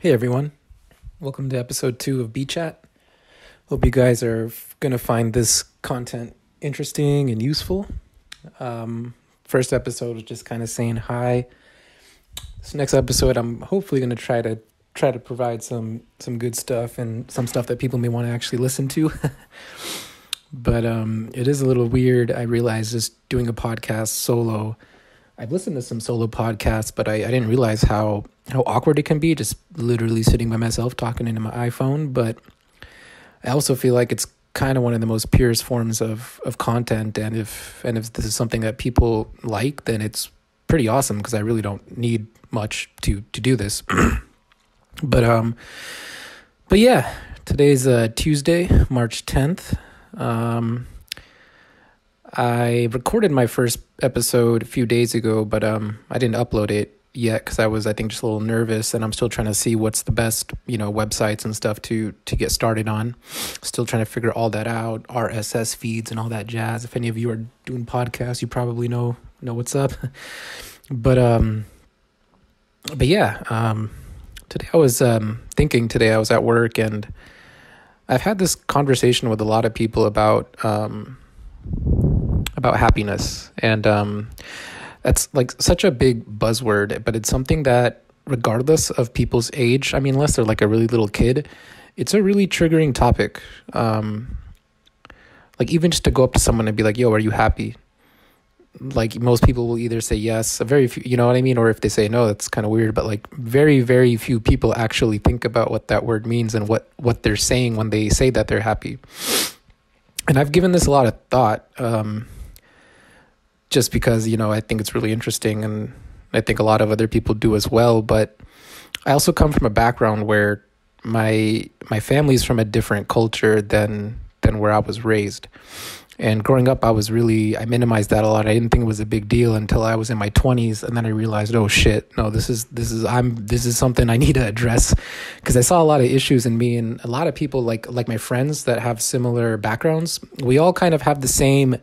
Hey everyone, welcome to episode two of B Chat. Hope you guys are f- gonna find this content interesting and useful. Um, first episode was just kind of saying hi. This next episode, I'm hopefully gonna try to try to provide some some good stuff and some stuff that people may want to actually listen to. but um, it is a little weird. I realize just doing a podcast solo. I've listened to some solo podcasts, but I, I didn't realize how how awkward it can be just literally sitting by myself talking into my iPhone. But I also feel like it's kind of one of the most purest forms of of content, and if and if this is something that people like, then it's pretty awesome because I really don't need much to to do this. but um, but yeah, today's uh Tuesday, March tenth. Um, I recorded my first episode a few days ago, but um, I didn't upload it yet because I was, I think, just a little nervous, and I'm still trying to see what's the best, you know, websites and stuff to to get started on. Still trying to figure all that out, RSS feeds and all that jazz. If any of you are doing podcasts, you probably know know what's up. but um, but yeah, um, today I was um thinking. Today I was at work and I've had this conversation with a lot of people about um about happiness and um that's like such a big buzzword, but it's something that regardless of people's age, I mean, unless they're like a really little kid, it's a really triggering topic. Um, like even just to go up to someone and be like, "Yo, are you happy?" Like most people will either say yes, a very few, you know what I mean, or if they say no, that's kind of weird. But like very, very few people actually think about what that word means and what what they're saying when they say that they're happy. And I've given this a lot of thought. Um, just because you know I think it's really interesting and I think a lot of other people do as well. But I also come from a background where my my family's from a different culture than than where I was raised. And growing up, I was really I minimized that a lot. I didn't think it was a big deal until I was in my twenties, and then I realized, oh shit, no, this is this is I'm this is something I need to address because I saw a lot of issues in me, and a lot of people like like my friends that have similar backgrounds. We all kind of have the same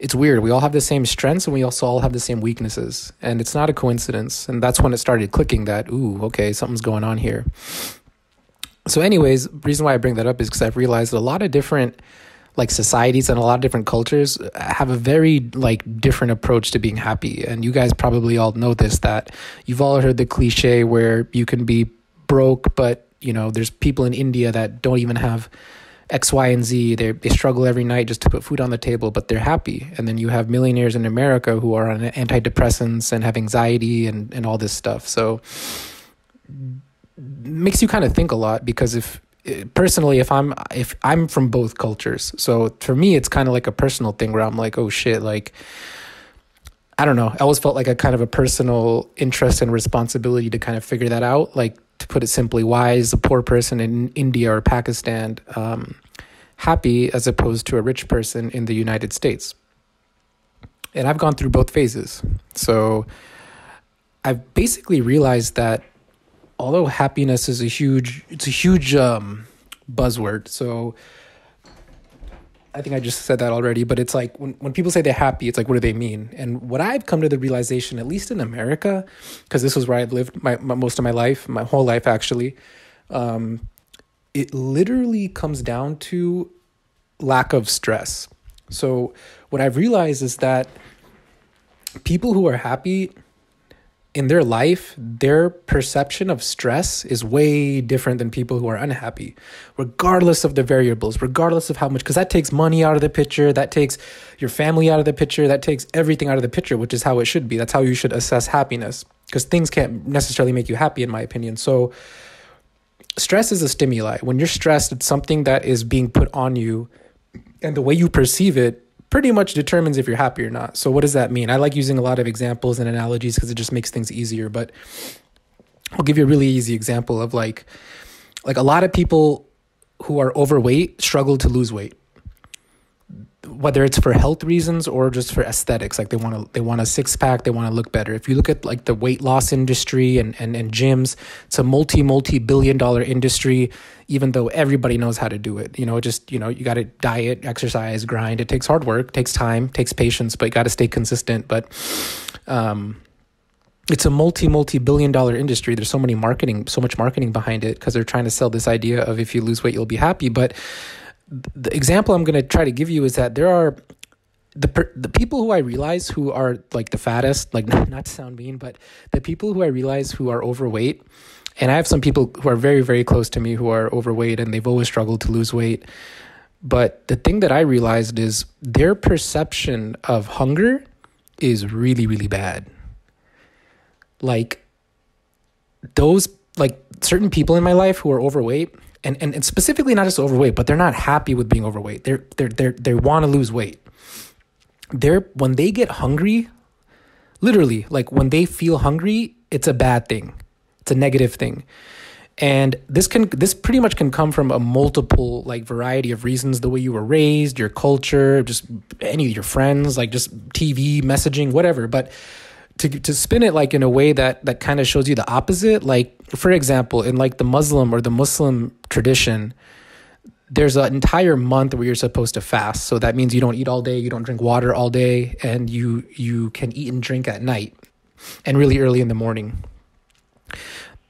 it's weird. We all have the same strengths and we also all have the same weaknesses. And it's not a coincidence. And that's when it started clicking that, ooh, okay, something's going on here. So, anyways, reason why I bring that up is because I've realized that a lot of different like societies and a lot of different cultures have a very like different approach to being happy. And you guys probably all know this that you've all heard the cliche where you can be broke, but you know, there's people in India that don't even have X, Y, and Z. They they struggle every night just to put food on the table, but they're happy. And then you have millionaires in America who are on antidepressants and have anxiety and and all this stuff. So makes you kind of think a lot because if personally if i'm if i'm from both cultures so for me it's kind of like a personal thing where i'm like oh shit like i don't know i always felt like a kind of a personal interest and responsibility to kind of figure that out like to put it simply, why is a poor person in India or Pakistan um, happy as opposed to a rich person in the United States? And I've gone through both phases. So I've basically realized that although happiness is a huge, it's a huge um, buzzword. So I think I just said that already, but it's like when, when people say they're happy, it's like, what do they mean? And what I've come to the realization, at least in America, because this was where I've lived my, my, most of my life, my whole life actually, um, it literally comes down to lack of stress. So what I've realized is that people who are happy in their life, their perception of stress is way different than people who are unhappy, regardless of the variables, regardless of how much, because that takes money out of the picture, that takes your family out of the picture, that takes everything out of the picture, which is how it should be. That's how you should assess happiness, because things can't necessarily make you happy, in my opinion. So, stress is a stimuli. When you're stressed, it's something that is being put on you, and the way you perceive it pretty much determines if you're happy or not. So what does that mean? I like using a lot of examples and analogies because it just makes things easier, but I'll give you a really easy example of like like a lot of people who are overweight struggle to lose weight whether it's for health reasons or just for aesthetics like they want to they want a six pack they want to look better if you look at like the weight loss industry and, and and gyms it's a multi multi billion dollar industry even though everybody knows how to do it you know just you know you got to diet exercise grind it takes hard work takes time takes patience but you got to stay consistent but um it's a multi multi billion dollar industry. There's so many marketing, so much marketing behind it because they're trying to sell this idea of if you lose weight, you'll be happy. But the example I'm going to try to give you is that there are the the people who I realize who are like the fattest, like not to sound mean, but the people who I realize who are overweight, and I have some people who are very very close to me who are overweight and they've always struggled to lose weight. But the thing that I realized is their perception of hunger is really really bad. Like those like certain people in my life who are overweight and, and, and specifically not just overweight, but they're not happy with being overweight. They're they're they're they want to lose weight they're when they get hungry, literally, like when they feel hungry, it's a bad thing. It's a negative thing. And this can this pretty much can come from a multiple like variety of reasons, the way you were raised, your culture, just any of your friends, like just TV, messaging, whatever. But to to spin it like in a way that that kind of shows you the opposite, like for example, in like the Muslim or the Muslim tradition, there's an entire month where you're supposed to fast. So that means you don't eat all day, you don't drink water all day, and you you can eat and drink at night and really early in the morning.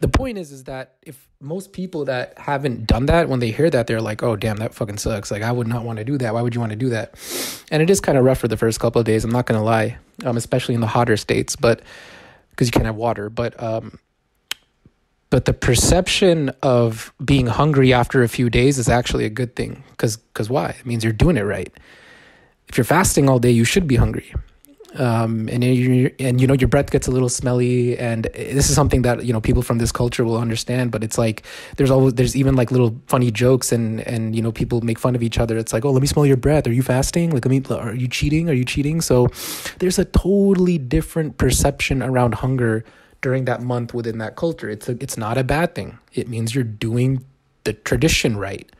The point is is that if most people that haven't done that when they hear that they're like, "Oh damn, that fucking sucks." Like I would not want to do that. Why would you want to do that? And it is kind of rough for the first couple of days, I'm not to lie. Um especially in the hotter states, but because you can't have water, but um but the perception of being hungry after a few days is actually a good thing because because why it means you're doing it right if you're fasting all day you should be hungry um, and you and you know your breath gets a little smelly and this is something that you know people from this culture will understand but it's like there's always there's even like little funny jokes and and you know people make fun of each other it's like oh let me smell your breath are you fasting like I mean are you cheating are you cheating so there's a totally different perception around hunger during that month within that culture. It's a, it's not a bad thing. It means you're doing the tradition right.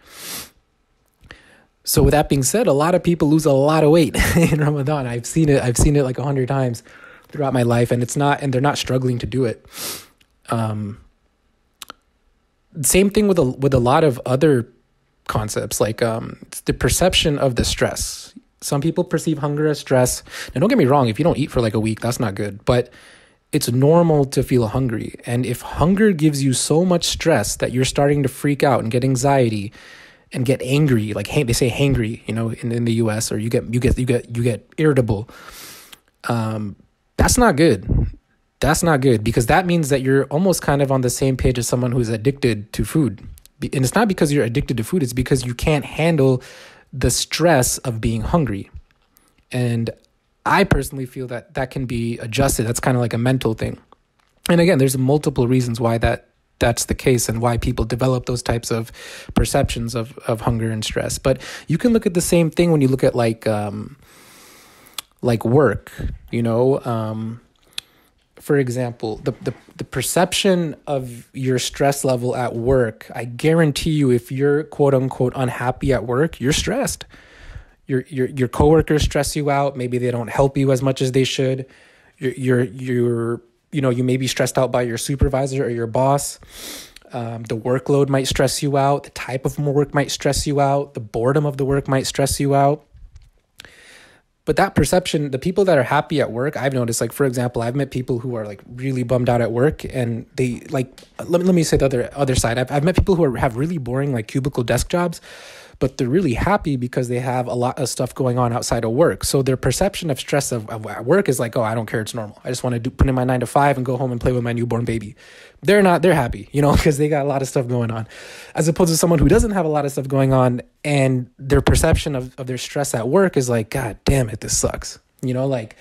So with that being said, a lot of people lose a lot of weight in Ramadan. I've seen it. I've seen it like a hundred times throughout my life, and it's not, and they're not struggling to do it. Um, same thing with a with a lot of other concepts, like um, the perception of the stress. Some people perceive hunger as stress. Now, don't get me wrong. If you don't eat for like a week, that's not good. But it's normal to feel hungry. And if hunger gives you so much stress that you're starting to freak out and get anxiety and get angry, like they say hangry, you know, in, in the US, or you get you get you get you get irritable. Um, that's not good. That's not good because that means that you're almost kind of on the same page as someone who's addicted to food. And it's not because you're addicted to food, it's because you can't handle the stress of being hungry. And I personally feel that that can be adjusted. That's kind of like a mental thing. And again, there's multiple reasons why that that's the case and why people develop those types of perceptions of, of hunger and stress. But you can look at the same thing when you look at like um, like work, you know. Um, for example, the, the the perception of your stress level at work, I guarantee you if you're quote unquote unhappy at work, you're stressed your your your coworkers stress you out. Maybe they don't help you as much as they should. You're you're, you're you know you may be stressed out by your supervisor or your boss. Um, the workload might stress you out. The type of work might stress you out. The boredom of the work might stress you out. But that perception, the people that are happy at work, I've noticed, like, for example, I've met people who are like really bummed out at work and they like, let me, let me say the other, other side. I've, I've met people who are, have really boring, like cubicle desk jobs but they're really happy because they have a lot of stuff going on outside of work. So their perception of stress of, of work is like, oh, I don't care, it's normal. I just want to do, put in my nine to five and go home and play with my newborn baby. They're not, they're happy, you know, because they got a lot of stuff going on. As opposed to someone who doesn't have a lot of stuff going on and their perception of, of their stress at work is like, God damn it, this sucks. You know, like,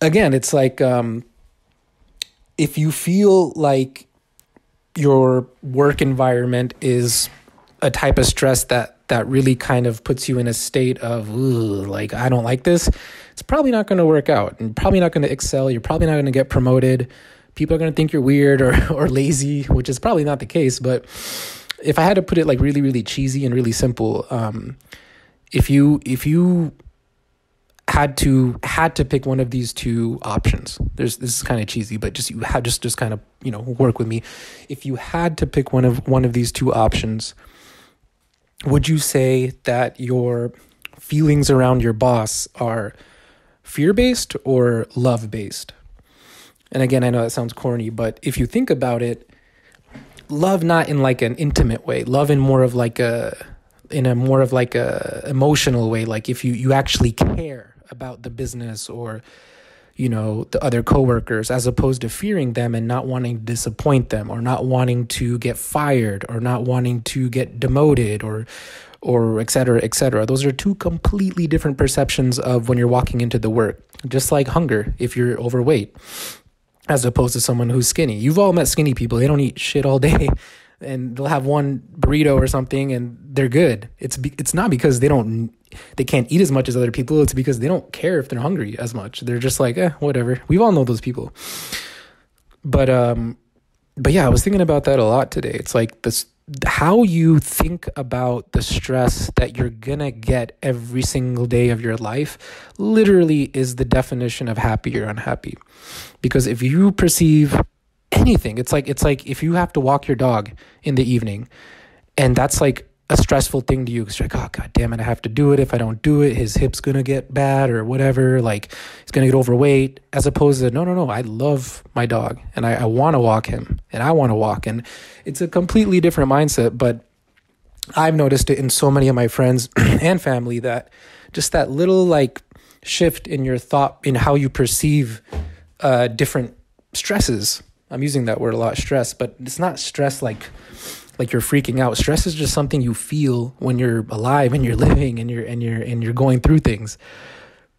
again, it's like, um, if you feel like your work environment is a type of stress that that really kind of puts you in a state of like I don't like this, it's probably not going to work out and probably not going to excel. You're probably not going to get promoted. People are going to think you're weird or or lazy, which is probably not the case. But if I had to put it like really really cheesy and really simple, um, if you if you had to had to pick one of these two options. There's this is kind of cheesy, but just you had just just kind of you know work with me. If you had to pick one of one of these two options would you say that your feelings around your boss are fear based or love based? And again, I know that sounds corny, but if you think about it, love not in like an intimate way, love in more of like a in a more of like a emotional way, like if you you actually care about the business or you know the other coworkers as opposed to fearing them and not wanting to disappoint them or not wanting to get fired or not wanting to get demoted or or et cetera, et cetera. Those are two completely different perceptions of when you're walking into the work. Just like hunger, if you're overweight, as opposed to someone who's skinny. You've all met skinny people. They don't eat shit all day and they'll have one burrito or something and they're good. It's be, it's not because they don't they can't eat as much as other people. It's because they don't care if they're hungry as much. They're just like, eh, whatever. We've all know those people. But um but yeah, I was thinking about that a lot today. It's like this how you think about the stress that you're gonna get every single day of your life literally is the definition of happy or unhappy. Because if you perceive anything, it's like it's like if you have to walk your dog in the evening and that's like a stressful thing to you because you're like, oh god damn it, I have to do it. If I don't do it, his hip's gonna get bad or whatever. Like he's gonna get overweight. As opposed to no, no, no. I love my dog and I, I want to walk him and I want to walk. And it's a completely different mindset. But I've noticed it in so many of my friends and family that just that little like shift in your thought in how you perceive uh, different stresses. I'm using that word a lot, stress, but it's not stress like like you're freaking out. Stress is just something you feel when you're alive and you're living and you're and you're and you're going through things.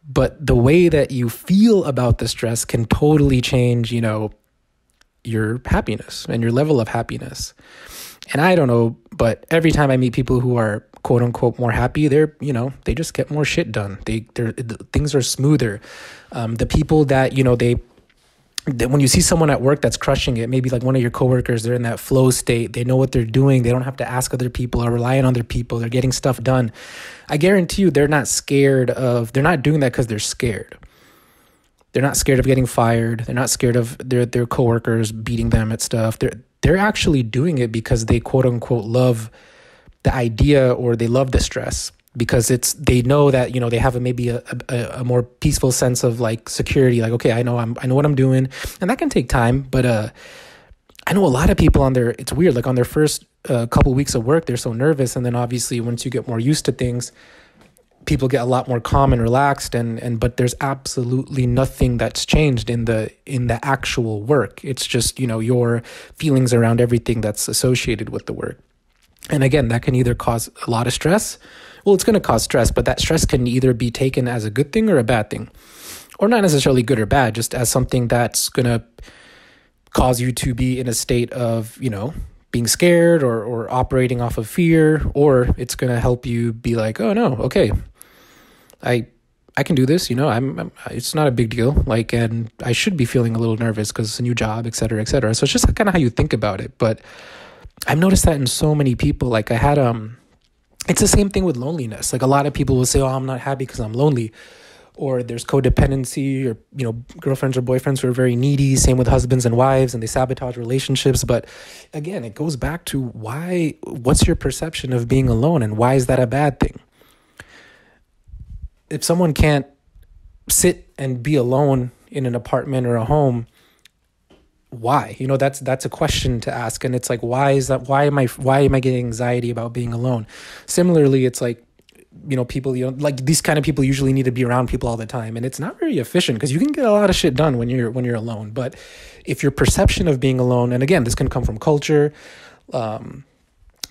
But the way that you feel about the stress can totally change, you know, your happiness and your level of happiness. And I don't know, but every time I meet people who are quote unquote more happy, they're you know they just get more shit done. They they things are smoother. Um, the people that you know they that when you see someone at work that's crushing it, maybe like one of your coworkers, they're in that flow state. They know what they're doing. They don't have to ask other people or rely on other people. They're getting stuff done. I guarantee you, they're not scared of. They're not doing that because they're scared. They're not scared of getting fired. They're not scared of their their coworkers beating them at stuff. They're they're actually doing it because they quote unquote love the idea or they love the stress because it's they know that you know they have a, maybe a, a, a, more peaceful sense of like security like okay i know i'm i know what i'm doing. And that can take time but uh i know a lot of people on their it's weird like on their first uh, couple weeks of work they're so nervous. And then obviously once you get more used to things people get a lot more calm and relaxed. And and but there's absolutely nothing that's changed in the in the actual work. It's just you know your feelings around everything that's associated with the work. And again that can either cause a lot of stress well, it's going to cause stress, but that stress can either be taken as a good thing or a bad thing, or not necessarily good or bad, just as something that's going to cause you to be in a state of, you know, being scared or, or operating off of fear, or it's going to help you be like, oh no, okay, I I can do this, you know, I'm, I'm, it's not a big deal. Like, and I should be feeling a little nervous because it's a new job, et cetera, et cetera. So it's just kind of how you think about it. But I've noticed that in so many people. Like I had, um, it's the same thing with loneliness. Like a lot of people will say, "Oh, I'm not happy because I'm lonely," or there's codependency, or you know, girlfriends or boyfriends who are very needy. Same with husbands and wives, and they sabotage relationships. But again, it goes back to why. What's your perception of being alone, and why is that a bad thing? If someone can't sit and be alone in an apartment or a home why? You know that's that's a question to ask and it's like why is that why am i why am i getting anxiety about being alone? Similarly it's like you know people you know like these kind of people usually need to be around people all the time and it's not very efficient because you can get a lot of shit done when you're when you're alone but if your perception of being alone and again this can come from culture um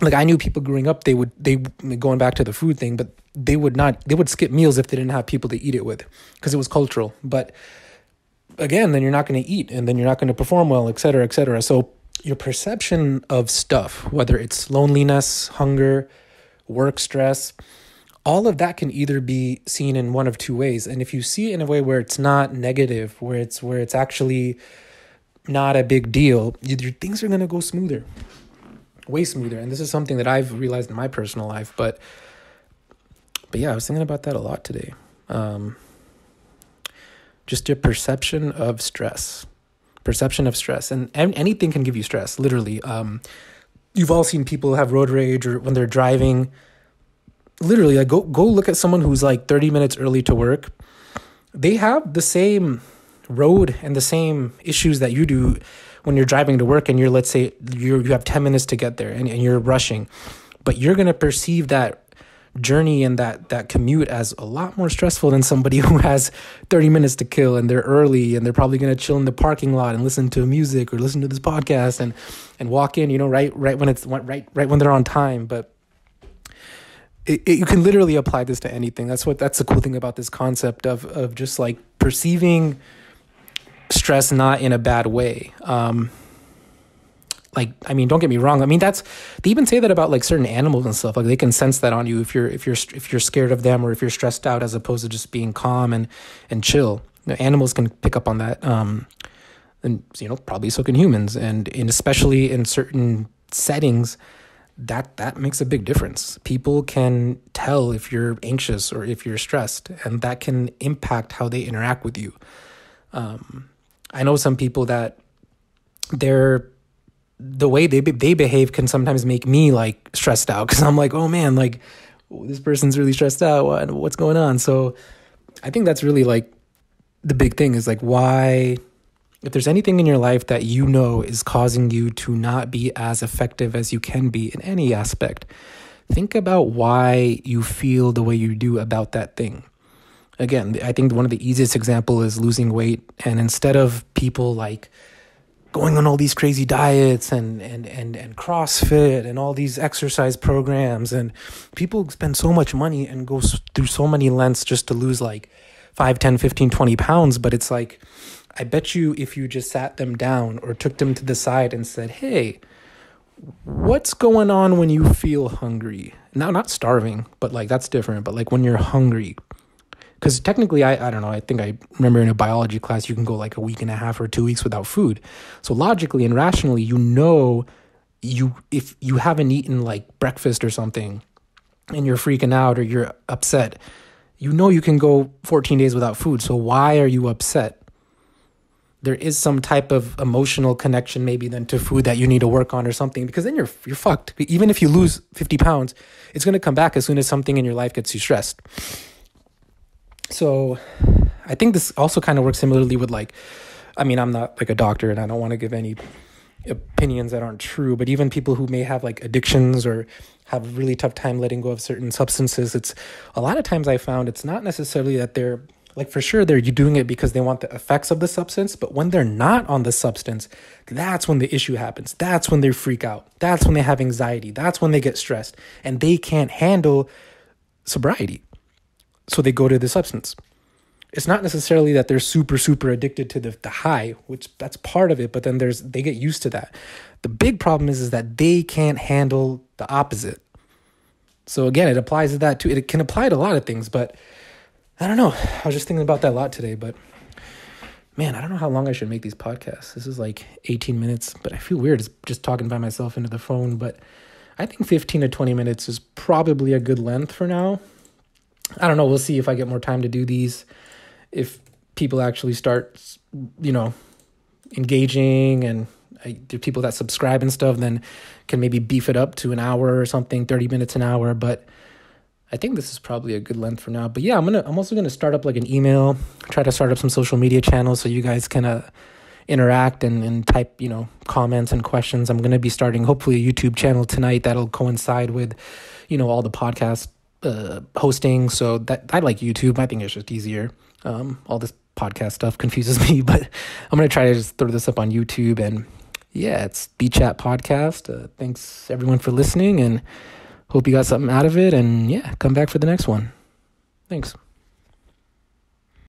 like i knew people growing up they would they going back to the food thing but they would not they would skip meals if they didn't have people to eat it with because it was cultural but again, then you're not going to eat and then you're not going to perform well, et cetera, et cetera. So your perception of stuff, whether it's loneliness, hunger, work stress, all of that can either be seen in one of two ways. And if you see it in a way where it's not negative, where it's where it's actually not a big deal, your things are going to go smoother. Way smoother. And this is something that I've realized in my personal life, but but yeah, I was thinking about that a lot today. Um, just your perception of stress. Perception of stress. And, and anything can give you stress literally. Um, you've all seen people have road rage or when they're driving. Literally like go go look at someone who's like 30 minutes early to work. They have the same road and the same issues that you do when you're driving to work and you're let's say you you have 10 minutes to get there and, and you're rushing. But you're going to perceive that journey and that that commute as a lot more stressful than somebody who has 30 minutes to kill and they're early and they're probably going to chill in the parking lot and listen to music or listen to this podcast and and walk in you know right right when it's right right when they're on time. But it, it, you can literally apply this to anything. That's what that's the cool thing about this concept of of just like perceiving stress not in a bad way. Um like i mean don't get me wrong. I mean that's they even say that about like certain animals and stuff. Like they can sense that on you if you're if you're if you're scared of them or if you're stressed out as opposed to just being calm and and chill. You know, animals can pick up on that um and you know probably so can humans. And and especially in certain settings that that makes a big difference. People can tell if you're anxious or if you're stressed and that can impact how they interact with you. Um i know some people that they're the way they they behave can sometimes make me like stressed out because I'm like, oh man, like this person's really stressed out. What, what's going on? So I think that's really like the big thing is like why if there's anything in your life that you know is causing you to not be as effective as you can be in any aspect, think about why you feel the way you do about that thing. Again, I think one of the easiest example is losing weight and instead of people like going on all these crazy diets and and and and CrossFit and all these exercise programs. And people spend so much money and go through so many lengths just to lose like 5 10 15 20 pounds. But it's like I bet you if you just sat them down or took them to the side and said, "Hey, what's going on when you feel hungry?" Now not starving, but like that's different, but like when you're hungry because technically I, I don't know i think i remember in a biology class you can go like a week and a half or two weeks without food. So logically and rationally you know you if you haven't eaten like breakfast or something and you're freaking out or you're upset you know you can go 14 days without food. So why are you upset? There is some type of emotional connection maybe then to food that you need to work on or something because then you're you're fucked. Even if you lose 50 pounds it's going to come back as soon as something in your life gets you stressed so I think this also kind of works similarly with like, I mean, I'm not like a doctor and I don't want to give any opinions that aren't true, but even people who may have like addictions or have a really tough time letting go of certain substances, it's a lot of times I found it's not necessarily that they're like for sure they're doing it because they want the effects of the substance, but when they're not on the substance, that's when the issue happens. That's when they freak out. That's when they have anxiety. That's when they get stressed and they can't handle sobriety so they go to the substance. It's not necessarily that they're super super addicted to the, the high, which that's part of it, but then there's they get used to that. The big problem is is that they can't handle the opposite. So again, it applies to that too. It can apply to a lot of things, but I don't know. I was just thinking about that a lot today, but man, I don't know how long I should make these podcasts. This is like 18 minutes, but I feel weird just talking by myself into the phone, but I think 15 to 20 minutes is probably a good length for now. I don't know. We'll see if I get more time to do these. If people actually start, you know, engaging and I, the people that subscribe and stuff, then can maybe beef it up to an hour or something, 30 minutes an hour. But I think this is probably a good length for now. But yeah, I'm gonna I'm also gonna start up like an email, try to start up some social media channels so you guys can uh, interact and, and type, you know, comments and questions. I'm gonna be starting hopefully a YouTube channel tonight that'll coincide with, you know, all the podcast uh, hosting. So that I like YouTube. I think it's just easier. Um, all this podcast stuff confuses me, but I'm gonna try to just throw this up on YouTube. And yeah, it's B Chat Podcast. Uh, thanks everyone for listening, and hope you got something out of it. And yeah, come back for the next one. Thanks.